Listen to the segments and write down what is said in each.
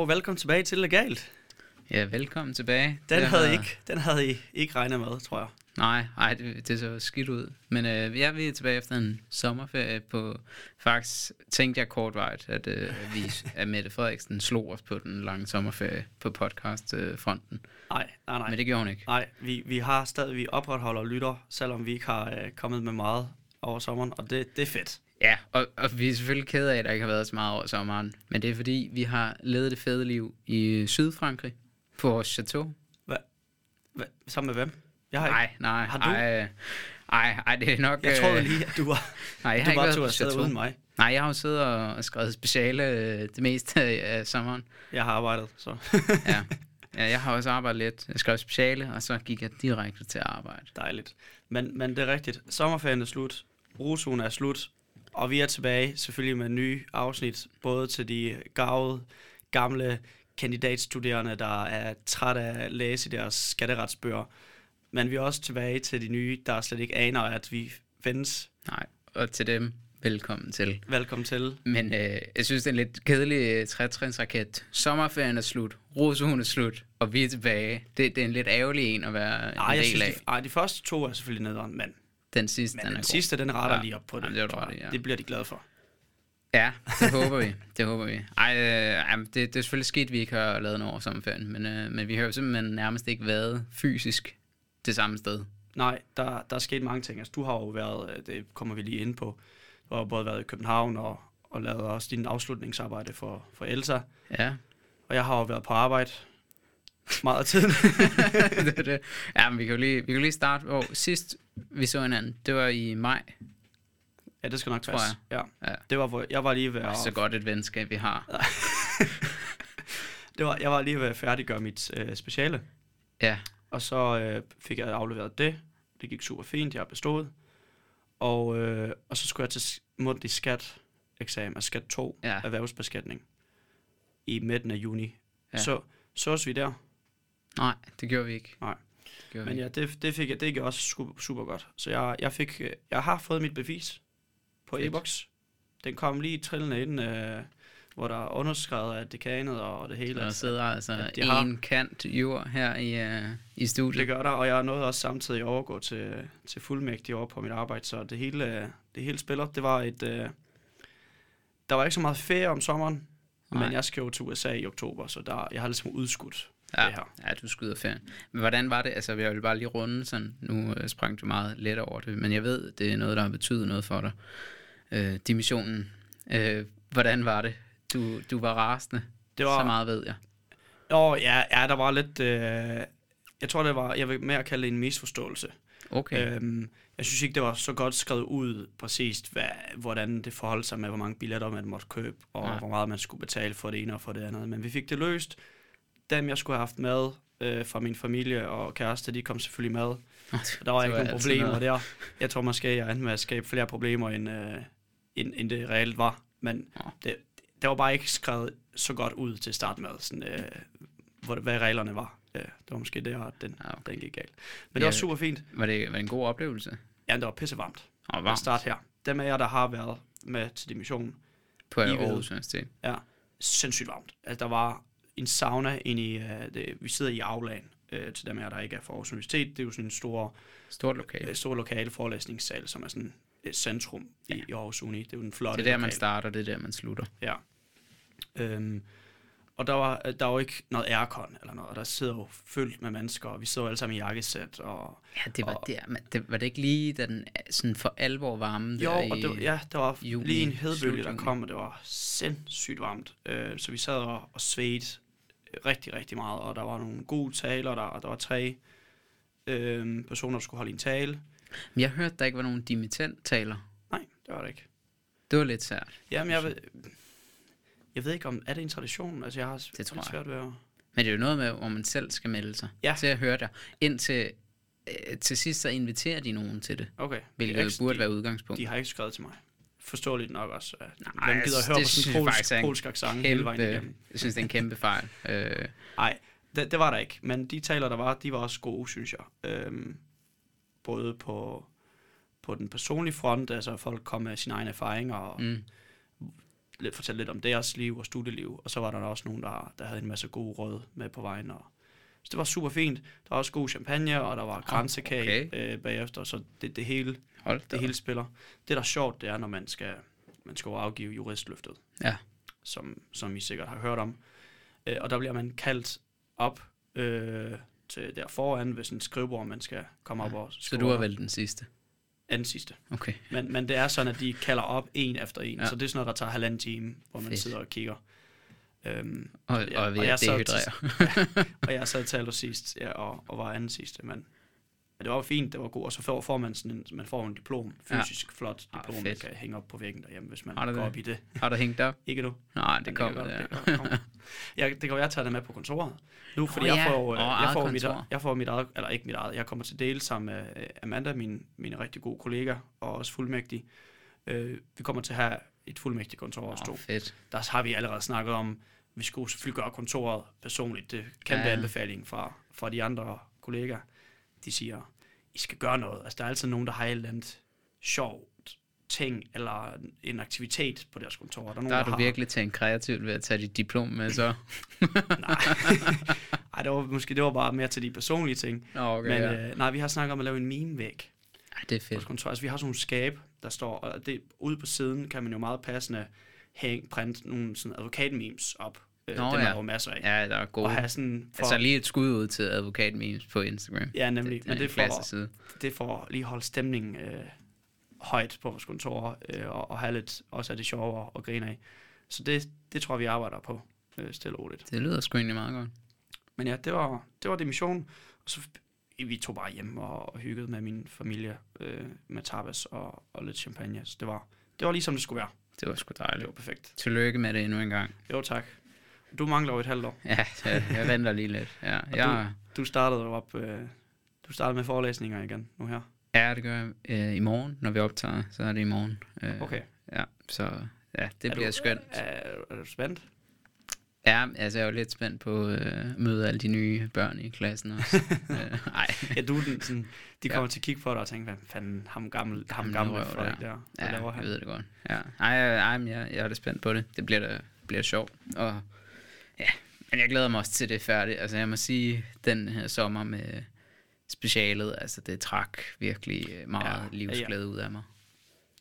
Og velkommen tilbage til Legalt. Ja, velkommen tilbage. Den Det havde, I har- ikke, den havde I ikke regnet med, tror jeg. Nej, nej det, det så skidt ud. Men øh, vi er tilbage efter en sommerferie på... Faktisk tænkte jeg kortvarigt, at øh, vi, at Mette Frederiksen slog os på den lange sommerferie på podcastfronten. Nej, nej, nej. Men det gjorde hun ikke. Nej, vi, vi har stadig, vi opretholder lytter, selvom vi ikke har øh, kommet med meget over sommeren, og det, det er fedt. Ja, og, og vi er selvfølgelig kede af, at der ikke har været så meget over sommeren. Men det er fordi, vi har levet det fede liv i Sydfrankrig på vores chateau. Hva, sammen med hvem? Jeg har ikke. Nej, nej, Har du? ej, ej, ej, det er nok... Jeg troede øh, lige, at du var, nej, jeg du har ikke været på chateau. uden mig. Nej, jeg har jo siddet og, og skrevet speciale øh, det meste af, sommeren. Jeg har arbejdet, så Ja. ja, jeg har også arbejdet lidt. Jeg skrev speciale, og så gik jeg direkte til arbejde. dejligt. Men, men det er rigtigt. Sommerferien er slut. Rusugen er slut. Og vi er tilbage selvfølgelig med nye afsnit, både til de gavede, gamle kandidatstuderende, der er trætte af at læse deres skatteretsbøger. Men vi er også tilbage til de nye, der slet ikke aner, at vi findes. Nej, og til dem, velkommen til. Velkommen til. Men øh, jeg synes, det er en lidt kedelig øh, trætrinsraket. Sommerferien er slut, rosugen er slut, og vi er tilbage. Det, det er en lidt ærgerlig en at være Nej, en del synes, af. de, ej, de første to er selvfølgelig nederen, men, Den sidste, men den den, er god. sidste, den retter Ja. lige op på det. Jamen, det i, jeg. ja. Det bliver de glade for. Ja, det håber vi. Det håber vi. Ej, øh, det, det er selvfølgelig skidt, vi ikke har lavet noget over sommerferien, men, øh, men vi har jo simpelthen nærmest ikke været fysisk det samme sted. Nej, der, der er sket mange ting. Altså, du har jo været, øh, det kommer vi lige ind på, du har både været i København og, og lavet også din afslutningsarbejde for, for Elsa. Ja, Og jeg har jo været på arbejde meget af tiden. det er det. Ja, men vi kan jo lige, vi kan lige starte, hvor sidst vi så hinanden, det var i maj. ja, det skal nok Tror passe. Ja. Ja. Det var, hvor jeg var lige ved at, Så godt et venskab, vi har. det var, jeg var lige ved at færdiggøre mit øh, speciale. Ja, Og så øh, fik jeg afleveret det. Det gik super fint, jeg bestod. Og, øh, og så skulle jeg til mundtlig skat eksamen, altså skat 2, Ja. erhvervsbeskatning, i midten af juni. Ja. Så sås vi der. Nej, det gjorde vi ikke. Nej. Gjorde Men ja, det, det fik jeg, det gik også super, super godt. Så jeg, jeg fik, øh, jeg har fået mit bevis på e-boks. Den kom lige trillende ind, øh, hvor der er underskrevet af dekanet og det hele. ikke. Der Altså, sidder altså at de har- en kant jord her i, uh, i studiet. det gør der, og jeg nåede også samtidig at overgå til, til fuldmægtig over på mit arbejde, så det hele, øh, det hele spiller. Det var et... Øh, der var ikke så meget ferie om sommeren, Nej. men jeg skal jo til USA i oktober, så der, jeg har ligesom udskudt Ja, det her. ja, du skyder ferie. Men hvordan var det? Altså, jeg vil bare lige runde sådan. Nu øh, sprang du meget let over det, men jeg ved, det er noget, der har betydet noget for dig. Øh, dimissionen. Øh, hvordan var det? Du, du var rasende. Det var, Så meget ved jeg. Åh, ja, ja, der var lidt... Øh, jeg tror, det var... Jeg vil mere kalde det en misforståelse. Okay. Øhm, jeg synes ikke, det var så godt skrevet ud præcist, hvad, hvordan det forholdt sig med, hvor mange billetter man måtte købe, og Nej. hvor meget man skulle betale for det ene og for det andet. Men vi fik det løst. Dem, jeg skulle have haft med øh, fra min familie og kæreste, de kom selvfølgelig med. Og der var Det ikke nogen problemer der. Jeg tror måske, jeg endte med at skabe flere problemer, end, øh, end, end det reelt var. Men Nå. det, det var bare ikke skrevet så godt ud til at starte med, sådan, øh, hvor, hvad reglerne var. Ja, det var måske der, at den, Ja, okay. den gik galt. Men det Ja. var super fint. Var det, var det en god oplevelse? Ja, det var pissevarmt. Og At varmt starte her. Dem af jer, der har været med til dimission, på I. Aarhus Universitet. ja, sindssygt varmt. Altså, der var en sauna inde i, uh, det, vi sidder i aflagen, uh, til dem jer, der ikke er fra Aarhus Universitet. Det er jo sådan en stor, Stort lokal. uh, stor lokale forelæsningssal, som er sådan et centrum i, i Aarhus Uni. Det er jo den flotte Det er der, man lokale. starter, det er der, man slutter. Ja. Øhm, og der var, der var jo ikke noget aircon eller noget, og der sidder jo fyldt med mennesker, og vi sidder alle sammen i jakkesæt, og Ja, det var Og- der. Men det, var det ikke lige, da den øh, sådan for alvor varme Jo, der og i, det ja, der var juni, lige en hedebølge, der kom, og det var sindssygt varmt. Øh, så vi sad og, og svedte rigtig, rigtig meget, og der var nogle gode taler, der, og der var tre øh, personer, der skulle holde en tale. Men jeg hørte, der ikke var nogen dimittentaler. Nej, det var det ikke. Det var lidt sært. Jamen, jeg jeg ved ikke, om er det en tradition? Altså, jeg har Det tror jeg. svært ved at... Men det er jo noget med, hvor man selv skal melde sig Ja. til at høre dig. Indtil øh, til sidst så inviterer de nogen til det, Okay. hvilket de, ikke- burde de, være udgangspunkt. de har ikke skrevet til mig. Forståeligt nok også. At Nej, hvem gider at høre på sådan polsk, en polsk accent hele vejen igennem? jeg synes, det er en kæmpe fejl. Øh, Nej, det, det var der ikke. Men de taler, der var, de var også gode, synes jeg. Øhm, både på, på den personlige front, altså folk kom med sine egne erfaringer, og mm. Lidt, fortælle lidt om deres liv og studieliv, og så var der også nogen, der, der havde en masse gode råd med på vejen. Og, så det var super fint. Der var også god champagne, og der var kransekage okay. øh, bagefter, så det, det hele Hold det hele spiller. Det, der er sjovt, det er, når man skal, man skal afgive juristløftet, Ja. som, som I sikkert har hørt om. Øh, og der bliver man kaldt op øh, til der foran ved sådan et skrivebord, man skal komme op og Så skrive du var under. vel den sidste? Anden sidste. Okay. Men, men det er sådan, at de kalder op en efter en, Ja. ja. så det er sådan noget, der tager halvanden time, hvor man Fedt. sidder og kigger. Øhm, Og, Ja, og og jeg at sad dehydrere. og jeg sad til allersidst, ja, og, og var anden sidste, men, men det var fint, det var godt, og så får, får man sådan en, man får en diplom, Ja. fysisk flot Ah, diplom, man fedt. kan hænge op på væggen derhjemme, hvis man Har går det? op i det. Har du hængt op? Ikke nu. Nej, det kan kommer godt- det godt komme. Jeg, det kan være, jeg tager det med på kontoret. Nu, fordi Nå jeg, ja, får, øh, og jeg, får mit, jeg får mit eget, eller ikke mit eget, jeg kommer til at dele sammen med øh, Amanda, min, min rigtig gode kollega, og også fuldmægtig. Øh, vi kommer til at have et fuldmægtigt kontor også to. fedt. Der har vi allerede snakket om, vi skulle selvfølgelig gøre kontoret personligt. Det kan Ja, være ja. anbefaling fra, fra de andre kollegaer. De siger, I skal gøre noget. Altså, der er altid nogen, der har et eller andet sjovt ting, eller en aktivitet på deres kontor. Der er, nogen, Der har du har, virkelig tænkt kreativt ved at tage dit diplom med, så. Nej. Ej, det var måske det var bare mere til de personlige ting. Okay, Men ja. øh, nej, vi har snakket om at lave en meme-væg Ej, det er fedt. kontor. Altså, vi har sådan nogle skab, der står, og det, ude på siden kan man jo meget passende hænge, printe nogle sådan advokat-memes op. Øh, Nå, dem er ja. jo masser af. Ja, der er Og gode. have sådan for, Altså lige et skud ud til advokatmemes på Instagram. ja, nemlig. men det er en klasse for, side. det for lige holde stemningen øh, højt på vores kontor, øh, og, og have lidt også af det sjove og, og grine af. Så det, det tror vi arbejder på øh, stille og roligt. Det lyder sgu egentlig meget godt. Men ja, det var, det var det mission. Og så vi tog bare hjem og, og hyggede med min familie øh, med tapas og, og lidt champagne. Så det var, det var ligesom det skulle være. Det var sgu Det dejligt. var perfekt. Tillykke med det endnu en gang. Jo, tak. Du mangler jo et halvt år. Ja, jeg, jeg venter lige lidt. Ja, jeg, Du startede jo op... Øh, du startede med forelæsninger igen nu her. ja det gør jeg øh, i morgen, når vi optager. Så er det i morgen. Øh, Okay. Ja, så ja, det Er bliver du- skønt. Er, er du spændt? Ja, altså jeg er jo lidt spændt på øh, at møde alle de nye børn i klassen også. øh, ej, Ja, du den, sådan, de Ja. kommer til at kigge på dig og tænke, hvad fanden, ham gammel, ham Ham gamle røv Frederik der. der, ja, jeg han? ved det godt. Ja. Ej, ej, ej men jeg, jeg er lidt spændt på det. Det bliver da bliver sjovt. Og ja, men jeg glæder mig også til det færdigt. Altså jeg må sige, den her sommer med specialet, altså det trak virkelig øh, meget Ja, ja, ja, livsglæde ud af mig.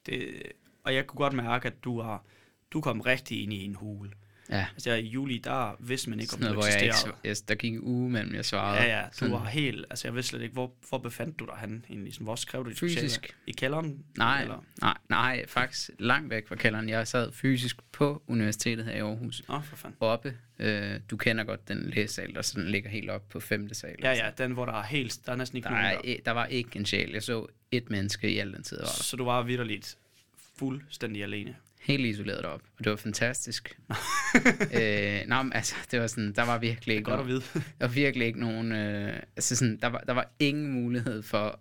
Det, og jeg kunne godt mærke, at du har, du kom rigtig ind i en hule. Ja, Altså i juli, der vidste man ikke, om sådan du noget, hvor jeg ikke, eksisterede. yes, der gik en uge mellem jeg svarede. Ja, ja, du Sådan var helt, altså jeg vidste slet ikke, hvor, hvor befandt du dig henne egentlig? Sådan, hvor skrev du dit speciale? Fysisk. I kælderen? Nej, Eller? nej, nej, faktisk langt væk fra kælderen. Jeg sad fysisk på universitetet her i Aarhus. Nå, for fanden. Oppe, øh, du kender godt den læsesal, der sådan ligger helt op på femte sal. Ja, ja, den, hvor der er helt, der er næsten ikke Der, er, der. der var ikke en sjæl. Jeg så et menneske i al den tid. Var der. Så du var vidderligt fuldstændig alene. Helt isoleret op. Og det var fantastisk. øh, nå, men altså, det var sådan, der var virkelig ikke godt nogen, vide. der var virkelig ikke nogen, øh, altså sådan, der var, der var ingen mulighed for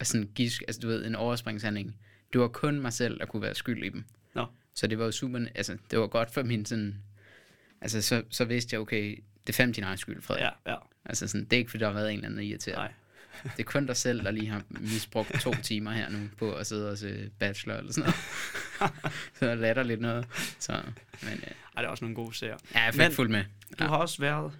at sådan give, altså du ved, en overspringshandling. Det var kun mig selv, der kunne være skyld i dem. Nå. Så det var jo super, altså det var godt for min sådan, altså så, så vidste jeg, okay, det er fem din egen skyld, Frederik. Ja, ja. Altså sådan, det er ikke, fordi der har været en eller anden irriteret. Nej. Det er kun dig selv, der lige har misbrugt to timer her nu på at sidde og se Bachelor eller sådan noget. så latter lidt noget. Så, men øh, Ej, det er også nogle gode serier. ja, jeg fik Men- fuldt med. Du har også været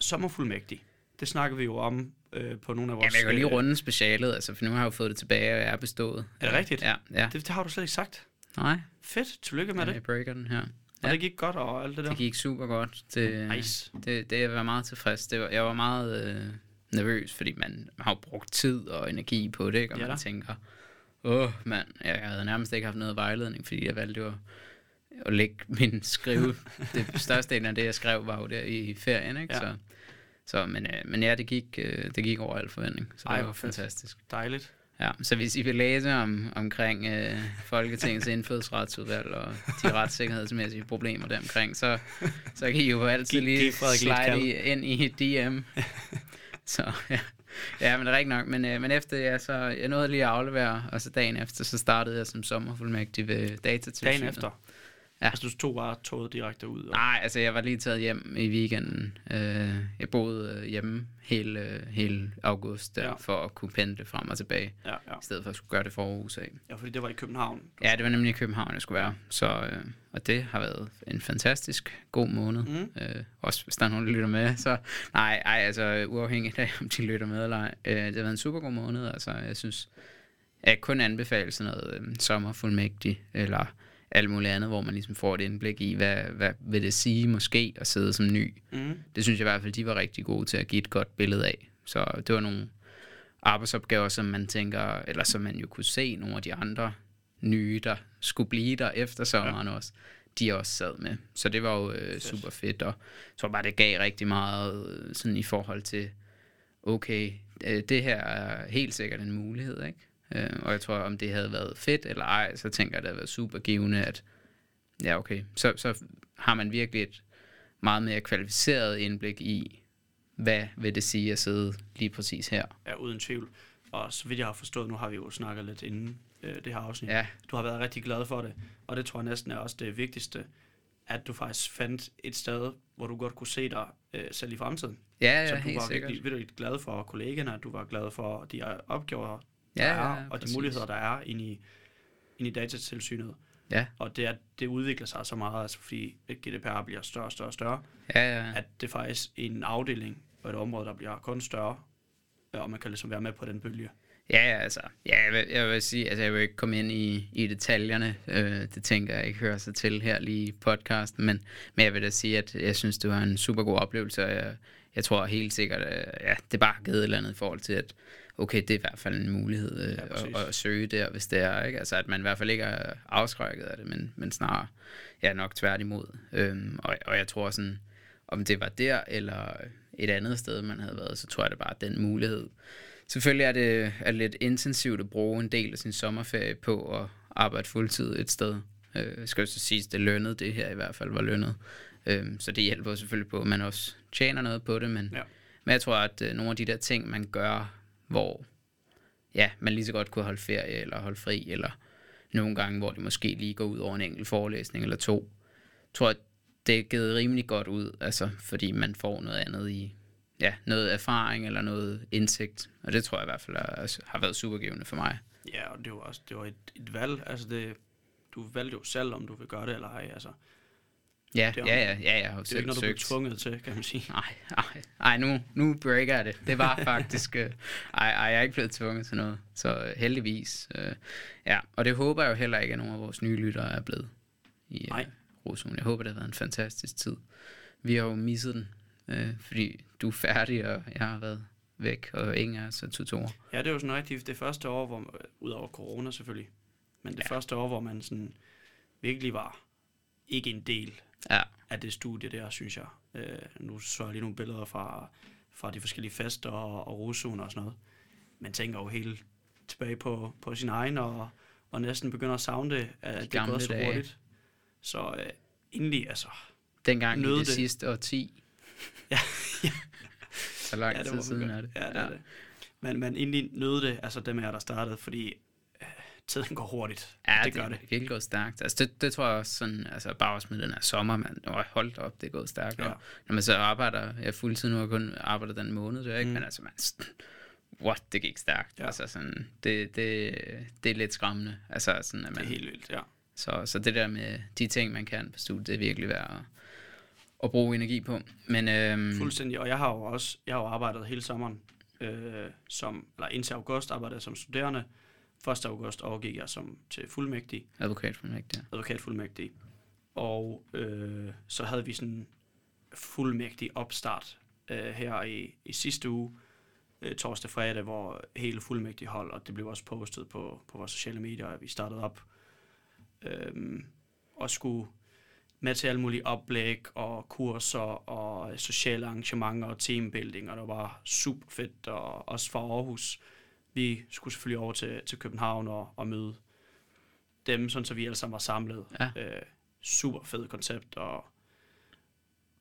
sommerfuldmægtig. Det snakker vi jo om øh, på nogle af vores... Jamen, jeg kan lige øh, runde specialet, altså, for nu har jeg jo fået det tilbage, og jeg er bestået. Er det rigtigt? Ja, ja. Det, det har du slet ikke sagt. Nej, Fedt, tillykke med ja, det. jeg breaker den her. Og Ja. det gik godt og alt det der. Det gik super godt. Det, Nice. det, det jeg var meget tilfreds. Det var, jeg var meget øh, nervøs, fordi man har jo brugt tid og energi på det, ikke? og Ja man tænker, åh mand, jeg havde nærmest ikke haft noget vejledning, fordi jeg valgte jo at, at lægge min skrive. det største del af det, jeg skrev, var jo der i ferien, ikke? Ja. Så, så, men, øh, men ja, det gik, øh, det gik over al forventning, så Ej, det var fantastisk. Dejligt. Ja, så hvis I vil læse om, omkring øh, Folketingets indfødsretsudvalg og de retssikkerhedsmæssige problemer deromkring, så, så kan I jo altid lige slide i, ind i DM. så ja. ja, men det er rigtigt nok. Men, øh, men efter jeg så, jeg nåede lige at aflevere, og så dagen efter, så startede jeg som sommerfuldmægtig ved datatilsynet. Dagen efter. Ja. Altså, du tog bare toget direkte ud? Og... Nej, altså, jeg var lige taget hjem i weekenden. Øh, jeg boede øh, hjemme hele, øh, hele august, der, ja. for at kunne pendle frem og tilbage. Ja, ja. I stedet for at skulle gøre det for Aarhus af. Ja, fordi det var i København. Ja, det var nemlig i København, jeg skulle være. Så, øh, og det har været en fantastisk god måned. Mm. Øh, også hvis der er nogen, der lytter med. Så nej, ej, altså uafhængigt af, om de lytter med eller ej. Øh, det har været en super god måned. Altså, jeg synes, jeg kun anbefale sådan noget øh, sommerfuldmægtig, eller alt muligt andet, hvor man ligesom får et indblik i, hvad, hvad vil det sige måske at sidde som ny. Mm. Det synes jeg i hvert fald, de var rigtig gode til at give et godt billede af. Så det var nogle arbejdsopgaver, som man tænker, eller som man jo kunne se nogle af de andre nye, der skulle blive der efter sommeren ja. også, de også sad med. Så det var jo øh, super fedt, og jeg tror bare, det gav rigtig meget øh, sådan i forhold til, okay, øh, det her er helt sikkert en mulighed, ikke? Øh, og jeg tror, om det havde været fedt eller ej, så tænker jeg, at det havde været super givende, at ja, okay, så, så har man virkelig et meget mere kvalificeret indblik i, hvad vil det sige at sidde lige præcis her. Ja, uden tvivl. Og så vidt jeg har forstået, nu har vi jo snakket lidt inden øh, det her afsnit. Ja. Du har været rigtig glad for det, og det tror jeg næsten er også det vigtigste, at du faktisk fandt et sted, hvor du godt kunne se dig øh, selv i fremtiden. Ja, ja, så du helt var sikkert. virkelig, virkelig glad for kollegerne, at du var glad for de opgaver, der ja, ja, er, og præcis. de muligheder, der er inde i, inde i datatilsynet. Ja. Og det, at det udvikler sig så meget, altså fordi GDPR bliver større og større og større, ja, ja. at det faktisk er en afdeling på et område, der bliver kun større, og man kan ligesom være med på den bølge. Ja, ja, altså, ja, jeg, vil, jeg vil sige, altså jeg vil ikke komme ind i, i detaljerne, øh, det tænker jeg ikke hører sig til her lige i podcasten, men, men jeg vil da sige, at jeg synes, det var en super god oplevelse, og jeg, jeg tror helt sikkert, at ja, det bare givet et eller andet i forhold til, at okay, det er i hvert fald en mulighed øh, ja, at, at søge der, hvis det er, ikke? Altså, at man i hvert fald ikke er afskrækket af det, men, men snarere, ja, nok tværtimod. Øhm, og, og jeg tror sådan, om det var der, eller et andet sted, man havde været, så tror jeg det bare, den mulighed. Selvfølgelig er det er lidt intensivt at bruge en del af sin sommerferie på at arbejde fuldtid et sted. Øh, skal jo så sige, at det lønnede det her i hvert fald var lønnet. Øh, så det hjælper selvfølgelig på, at man også tjener noget på det, men, ja. men jeg tror, at øh, nogle af de der ting, man gør hvor ja, man lige så godt kunne holde ferie eller holde fri, eller nogle gange, hvor det måske lige går ud over en enkelt forelæsning eller to. Jeg tror, at det er givet rimelig godt ud, altså, fordi man får noget andet i, ja, noget erfaring eller noget indsigt, og det tror jeg i hvert fald er, har været supergivende for mig. Ja, og det var også det var et, et valg, altså det, du valgte jo selv, om du vil gøre det eller ej, altså Ja, det er, ja, ja, ja, har Det er ikke noget, du bliver tvunget til, kan man sige. Nej, nej, nej nu, nu breaker jeg det. Det var faktisk... øh, ej, ej, jeg er ikke blevet tvunget til noget. Så øh, heldigvis. Øh, ja, og det håber jeg jo heller ikke, at nogle af vores nye lyttere er blevet i øh, nej. Rosun. Jeg håber, det har været en fantastisk tid. Vi har jo misset den, øh, fordi du er færdig, og jeg har været væk, og ingen af os er tutorer. Ja, det er jo sådan rigtigt det første år, hvor, udover corona selvfølgelig, men det ja. første år, hvor man sådan virkelig var ikke en del ja. af det studie der, synes jeg. Øh, nu så jeg lige nogle billeder fra, fra de forskellige fester og, og rusuner og sådan noget. Man tænker jo helt tilbage på, på sin egen, og, og næsten begynder at savne det, at de det er gået så dage. hurtigt. Så øh, endelig, altså... Dengang i det, det sidste årti. ja, ja. Så lang ja, tid siden er det. Ja, det ja. er det. Men, men endelig nød det, altså dem her, der startede, fordi tiden går hurtigt. Ja, det, det gør det. det virkelig gået stærkt. Altså, det, det tror jeg også sådan, altså bare også med den her sommer, man, oh, holdt op, det er gået stærkt. Ja. Og når man så arbejder, jeg fuldtid nu har kun arbejdet den måned, det er ikke, mm. men altså, man, what, det gik stærkt. Ja. Altså sådan, det, det, det er lidt skræmmende. Altså sådan, at man, det er helt vildt, ja. Så, så det der med de ting, man kan på studiet, det er virkelig værd at, at bruge energi på. Men, øhm, Fuldstændig, og jeg har jo også jeg har jo arbejdet hele sommeren, øh, som, eller indtil august arbejdede som studerende, 1. august overgik jeg som til fuldmægtig. Advokatfuldmægtig. Advokatfuldmægtig. Og øh, så havde vi sådan fuldmægtig opstart øh, her i, i sidste uge, øh, torsdag fredag, hvor hele fuldmægtig hold, og det blev også postet på, på vores sociale medier, at vi startede op øh, og skulle med til alle mulige oplæg og kurser og sociale arrangementer og teambuilding, og det var super fedt, og også for Aarhus vi skulle selvfølgelig over til, til København og, og møde dem, sådan så vi alle sammen var samlet. Ja. Øh, super fed koncept, og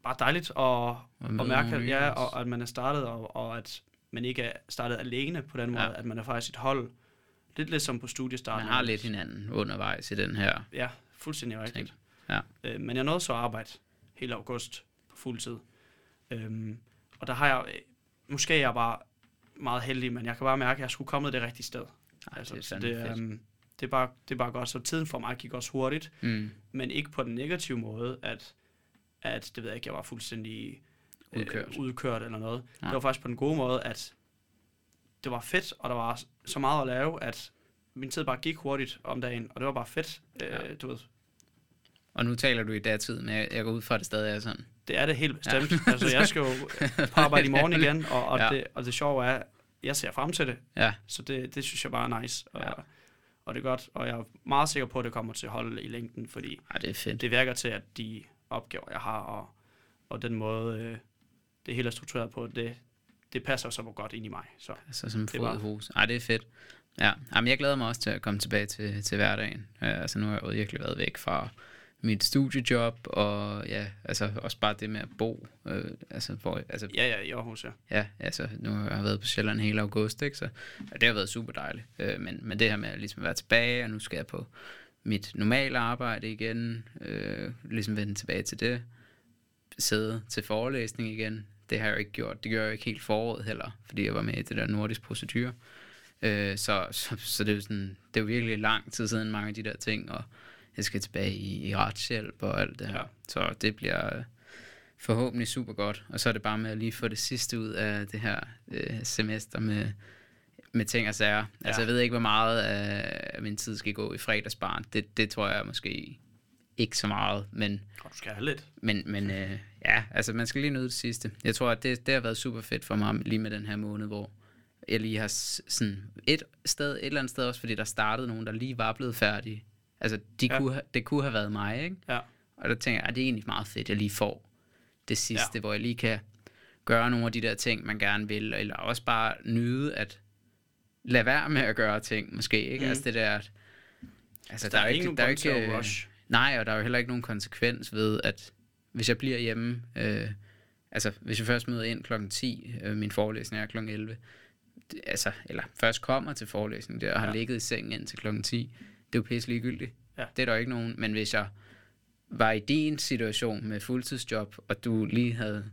bare dejligt at, at mærke, at, ja, og, at man er startet, og, og at man ikke er startet alene på den måde, ja. at man er faktisk et hold. Lidt lidt som på studiestarten. Man har lidt hinanden undervejs i den her Ja, fuldstændig rigtigt. Ja. Øh, men jeg nåede så at arbejde hele august på fuld tid. Øhm, og der har jeg, måske jeg bare meget heldig, men jeg kan bare mærke, at jeg skulle komme det rigtige sted. Ej, det er det, fedt. øhm, det, er bare, det er bare godt. Så tiden for mig gik også hurtigt, Mm. men ikke på den negative måde, at, at det ved jeg ikke, jeg var fuldstændig øh, Udkørt. udkørt eller noget. Nej. Det var faktisk på den gode måde, at det var fedt, og der var så meget at lave, at min tid bare gik hurtigt om dagen, og det var bare fedt. Øh, Ja. du ved, Og nu taler du i datid, men jeg, jeg går ud fra, at det stadig er sådan. det er det helt bestemt. Ja. altså, jeg skal jo på arbejde i morgen igen, og, og, Ja. ja. det, og det sjove er, jeg ser frem til det, Ja, så det, det synes jeg bare er nice. Og, Ja. og det er godt, og jeg er meget sikker på, at det kommer til at holde i længden, fordi Ej, det er fedt. det virker til, at de opgaver, jeg har, og, og den måde, øh, det hele er struktureret på, det, det passer så godt ind i mig. Så Altså som fod i hus. Ej, det er fedt. Ja, Jamen, jeg glæder mig også til at komme tilbage til, til hverdagen. Uh, altså nu har jeg jo virkelig været væk fra mit studiejob, og ja, altså også bare det med at bo. Uh, altså, hvor, altså, ja, ja, i Aarhus, ja. ja, altså nu har jeg været på Sjælland hele august, ikke? Så ja, det har været super dejligt. Uh, men, men det her med at ligesom være tilbage, og nu skal jeg på mit normale arbejde igen, uh, ligesom vende tilbage til det, sidde til forelæsning igen, det har jeg jo ikke gjort. Det gjorde jeg jo ikke helt foråret heller, fordi jeg var med i det der nordisk procedure. Øh, så, så, så det er jo sådan, det er jo virkelig lang tid siden mange af de der ting, og jeg skal tilbage i, i retshjælp og alt det her. Ja. Så det bliver øh, forhåbentlig super godt. Og så er det bare med at lige få det sidste ud af det her øh, semester med, med ting og sager. Ja. Altså jeg ved ikke, hvor meget af min tid skal gå i fredagsbarn. Det, det tror jeg måske ikke så meget, men Og du skal have lidt. men, men øh, ja, altså man skal lige nyde det sidste. Jeg tror, at det, det har været super fedt for mig lige med den her måned, hvor jeg lige har sådan et sted, et eller andet sted også, fordi der startede nogen, der lige var blevet færdige. Altså, de Ja. kunne, det kunne have været mig, ikke? Ja. Og der tænker jeg, at det er egentlig meget fedt, at jeg lige får det sidste, Ja. hvor jeg lige kan gøre nogle af de der ting, man gerne vil, eller også bare nyde at lade være med at gøre ting, måske, ikke? Mm. Altså det der, at, altså Der, er ikke nogen der er til at øh, rush. Nej, og der er jo heller ikke nogen konsekvens ved, at hvis jeg bliver hjemme, øh, altså hvis jeg først møder ind klokken 10, øh, min forelæsning er klokken 11, det, altså, eller først kommer til forelæsningen der, og har Ja. ligget i sengen indtil klokken 10, det er jo pisse ligegyldigt. Ja. Det er der jo ikke nogen, men hvis jeg var i din situation med fuldtidsjob, og du lige havde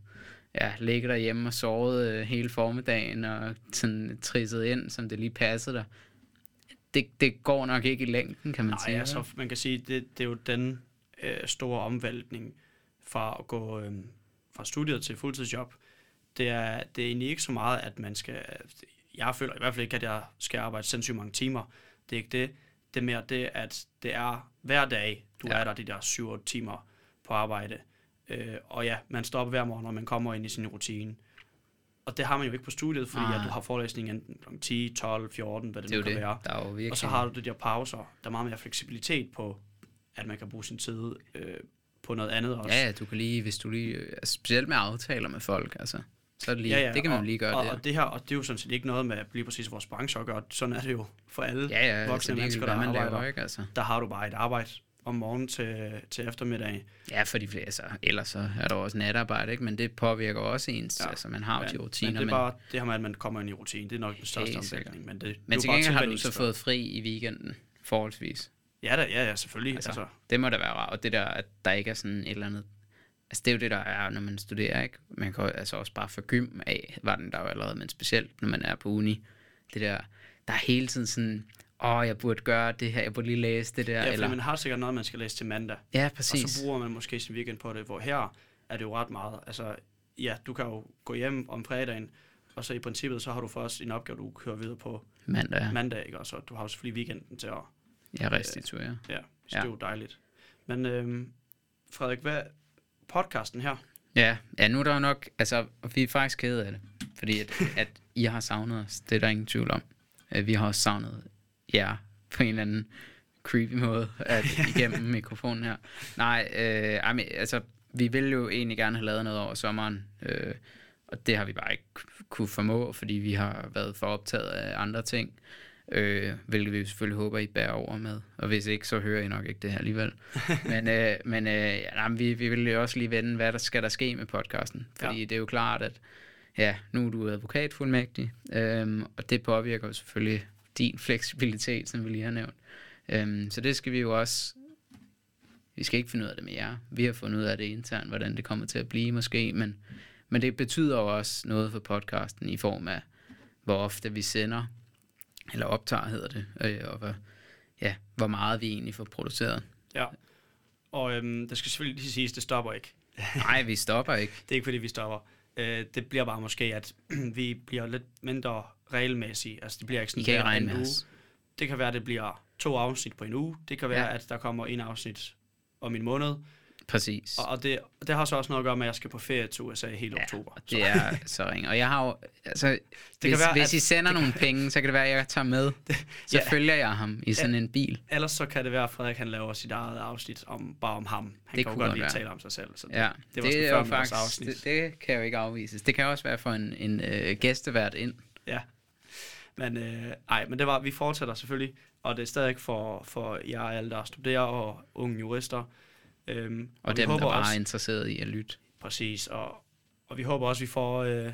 ja, ligget derhjemme og sovet øh, hele formiddagen, og sådan trisset ind, som det lige passede dig, det, det går nok ikke i længden, kan man Nej, sige. altså, vel? man kan sige, det, det er jo den øh, store omvæltning fra at gå øh, fra studiet til fuldtidsjob. Det er, det er egentlig ikke så meget, at man skal... Jeg føler i hvert fald ikke, at jeg skal arbejde sindssygt mange timer. Det er ikke det. Det er mere det, at det er hver dag, du ja. Er der de der 7 timer på arbejde. Øh, og ja, man står op hver morgen, og man kommer ind i sin rutine. Og det har man jo ikke på studiet, fordi Nej. at du har forelæsning enten kl. 10, 12, 14, hvad det, Det nu kan det. være. Der er jo virkelig... Og så har du de der pauser. Der er meget mere fleksibilitet på, at man kan bruge sin tid øh, på noget andet også. Ja, ja, du kan lige, hvis du lige, øh, altså, specielt med aftaler med folk, altså, så er det lige, ja, ja, det kan man og, lige gøre og, der. Og det her, og det er jo sådan set ikke noget med lige præcis vores branche at gøre. Sådan er det jo for alle ja, ja, voksne mennesker, der hvad man arbejder. laver, ikke, altså. Der har du bare et arbejde om morgenen til, til eftermiddag. Ja, for de fleste, altså, ellers så er der også natarbejde, ikke, men det påvirker også ens, ja, Ja, altså, man har jo de men, rutiner, men det er bare det her med, at man kommer ind i rutinen. Det er nok den største omvæltning. Men, det, men det til gengæld har du så fået fri i weekenden, forholdsvis. Ja, da, ja, ja, selvfølgelig. Altså, altså, Det må da være rart, og det der, at der ikke er sådan et eller andet, altså det er jo det, der er, når man studerer, ikke? Man kan altså også bare få gym af, var den der jo allerede, men specielt, når man er på uni, det der, der er hele tiden sådan, åh, jeg burde gøre det her, jeg burde lige læse det der, ja, eller, man har sikkert noget, man skal læse til mandag. ja, Og præcis. så bruger man måske sin weekend på det, hvor her er det jo ret meget. Altså, ja, du kan jo gå hjem om fredagen, og så i princippet, så har du først en opgave, du kører videre på Mandag, mandag, ikke? Og så du har jo selvfølgelig weekenden til at, Ja, restituere. ja, så ja. Det er jo dejligt. Men øhm, Frederik, hvad podcasten her? Ja, ja, nu er der jo nok, altså, vi er faktisk kede af det, fordi at, at I har savnet os, det er der ingen tvivl om. Øh, Vi har også savnet jer på en eller anden creepy måde at, igennem mikrofonen her. Nej, øh, ej, men, altså, vi ville jo egentlig gerne have lavet noget over sommeren, øh, og det har vi bare ikke kunne formå, fordi vi har været for optaget af andre ting. Øh, hvilket vi selvfølgelig håber, I bærer over med. Og hvis ikke, så hører I nok ikke det her alligevel. men øh, men øh, ja, nej, vi, vi vil jo også lige vende, hvad der skal der ske med podcasten. Fordi ja. det er jo klart, at ja, nu er du advokatfuldmægtig, øhm, og det påvirker jo selvfølgelig din fleksibilitet, som vi lige har nævnt. Øhm, så det skal vi jo også vi skal ikke finde ud af det med jer. Vi har fundet ud af det internt, hvordan det kommer til at blive måske, men, men det betyder jo også noget for podcasten i form af, hvor ofte vi sender, eller optager hedder det, øh, og hvor, ja, hvor meget vi egentlig får produceret. Ja. Og øhm, det skal selvfølgelig lige siges, det stopper ikke. Nej, vi stopper ikke. Det er ikke, fordi vi stopper. Øh, det bliver bare måske, at vi bliver lidt mindre regelmæssige. Altså, det bliver ikke sådan I kan ikke regne med os. Det kan være, at det bliver to afsnit på en uge. Det kan være, Ja. at der kommer en afsnit om en måned. Præcis. Og, og det, det har så også noget at gøre med, at jeg skal på ferie til USA hele Ja, oktober. og det er så ring. Og jeg har jo, altså, det hvis, være, hvis at- I sender nogle penge, så kan det være, at jeg tager med. Så ja. følger jeg ham i sådan en bil. Ellers så kan det være, at Frederik han laver sit eget afsnit om, bare om ham. Han Det kan jo godt lide at tale om sig selv. Så det, Ja, det var det 40 jo minutters faktisk, afsnit. det, det kan jo ikke afvises. Det kan også være for en, en øh, gæstevært ind. Ja. Men, øh, ej, men det var, vi fortsætter selvfølgelig, og det er stadig for, for jer alle, der studerer og unge jurister. Øhm, Og, vi dem, der håber bare også, er interesseret i at lytte. Præcis, og, og vi håber også, at vi får øh,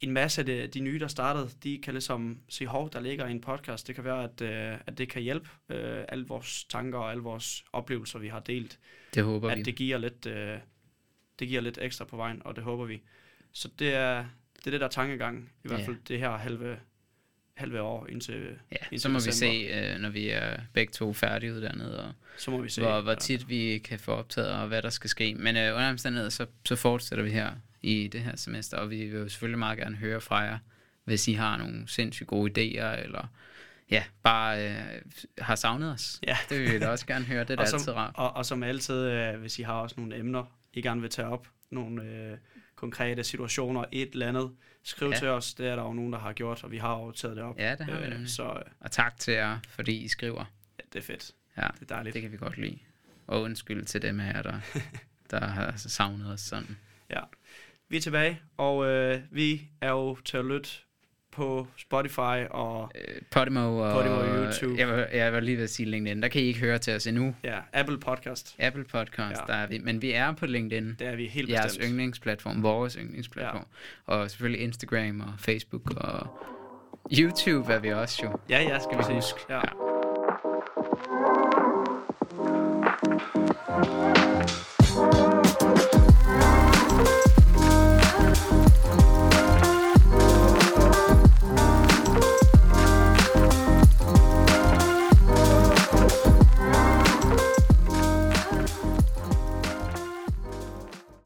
en masse af de, de nye, der startede, de kan ligesom sige, hov, der ligger en podcast. Det kan være, at, øh, at det kan hjælpe øh, alle vores tanker og alle vores oplevelser, vi har delt. Det håber vi. at det giver lidt, øh, det giver lidt ekstra på vejen, og det håber vi. Så det er det, er det der er tankegang, i hvert Ja. fald det her halve, halve år indtil, Ja, indtil så må vi december. se, øh, når vi er begge to færdiguddannet, og Så må vi se. hvor, hvor ja. tit vi kan få optaget, og hvad der skal ske. Men øh, under omstændigheder, så, så fortsætter vi her i det her semester, og vi vil jo selvfølgelig meget gerne høre fra jer, hvis I har nogle sindssygt gode idéer, eller ja, bare øh, har savnet os. Ja. Det vil vi da også gerne høre, det er og, som, altid rart. og, og som altid, øh, hvis I har også nogle emner, I gerne vil tage op, nogle øh, konkrete situationer, et eller andet, skriv Ja. ja. til os. Det er der jo nogen, der har gjort, og vi har jo taget det op. Ja, det har vi øh, så øh, Og tak til jer, fordi I skriver. ja, det er fedt. Ja, Det er dejligt. det kan vi godt lide. Og undskyld til dem jer, der, der har savnet os sådan. Vi er tilbage, og øh, vi er jo til at lytte på Spotify og Øh, Podimo og, Podimo og YouTube. Jeg var, jeg var lige ved at sige LinkedIn. Der kan I ikke høre til os endnu. ja, Apple Podcast. Apple Podcast, Ja. der er vi. Men vi er på LinkedIn. Det er vi helt Jeres bestemt. yndlingsplatform, vores yndlingsplatform. Ja. Og selvfølgelig Instagram og Facebook og YouTube er vi også jo. Ja, ja, skal vi vi huske. Ja. Ja.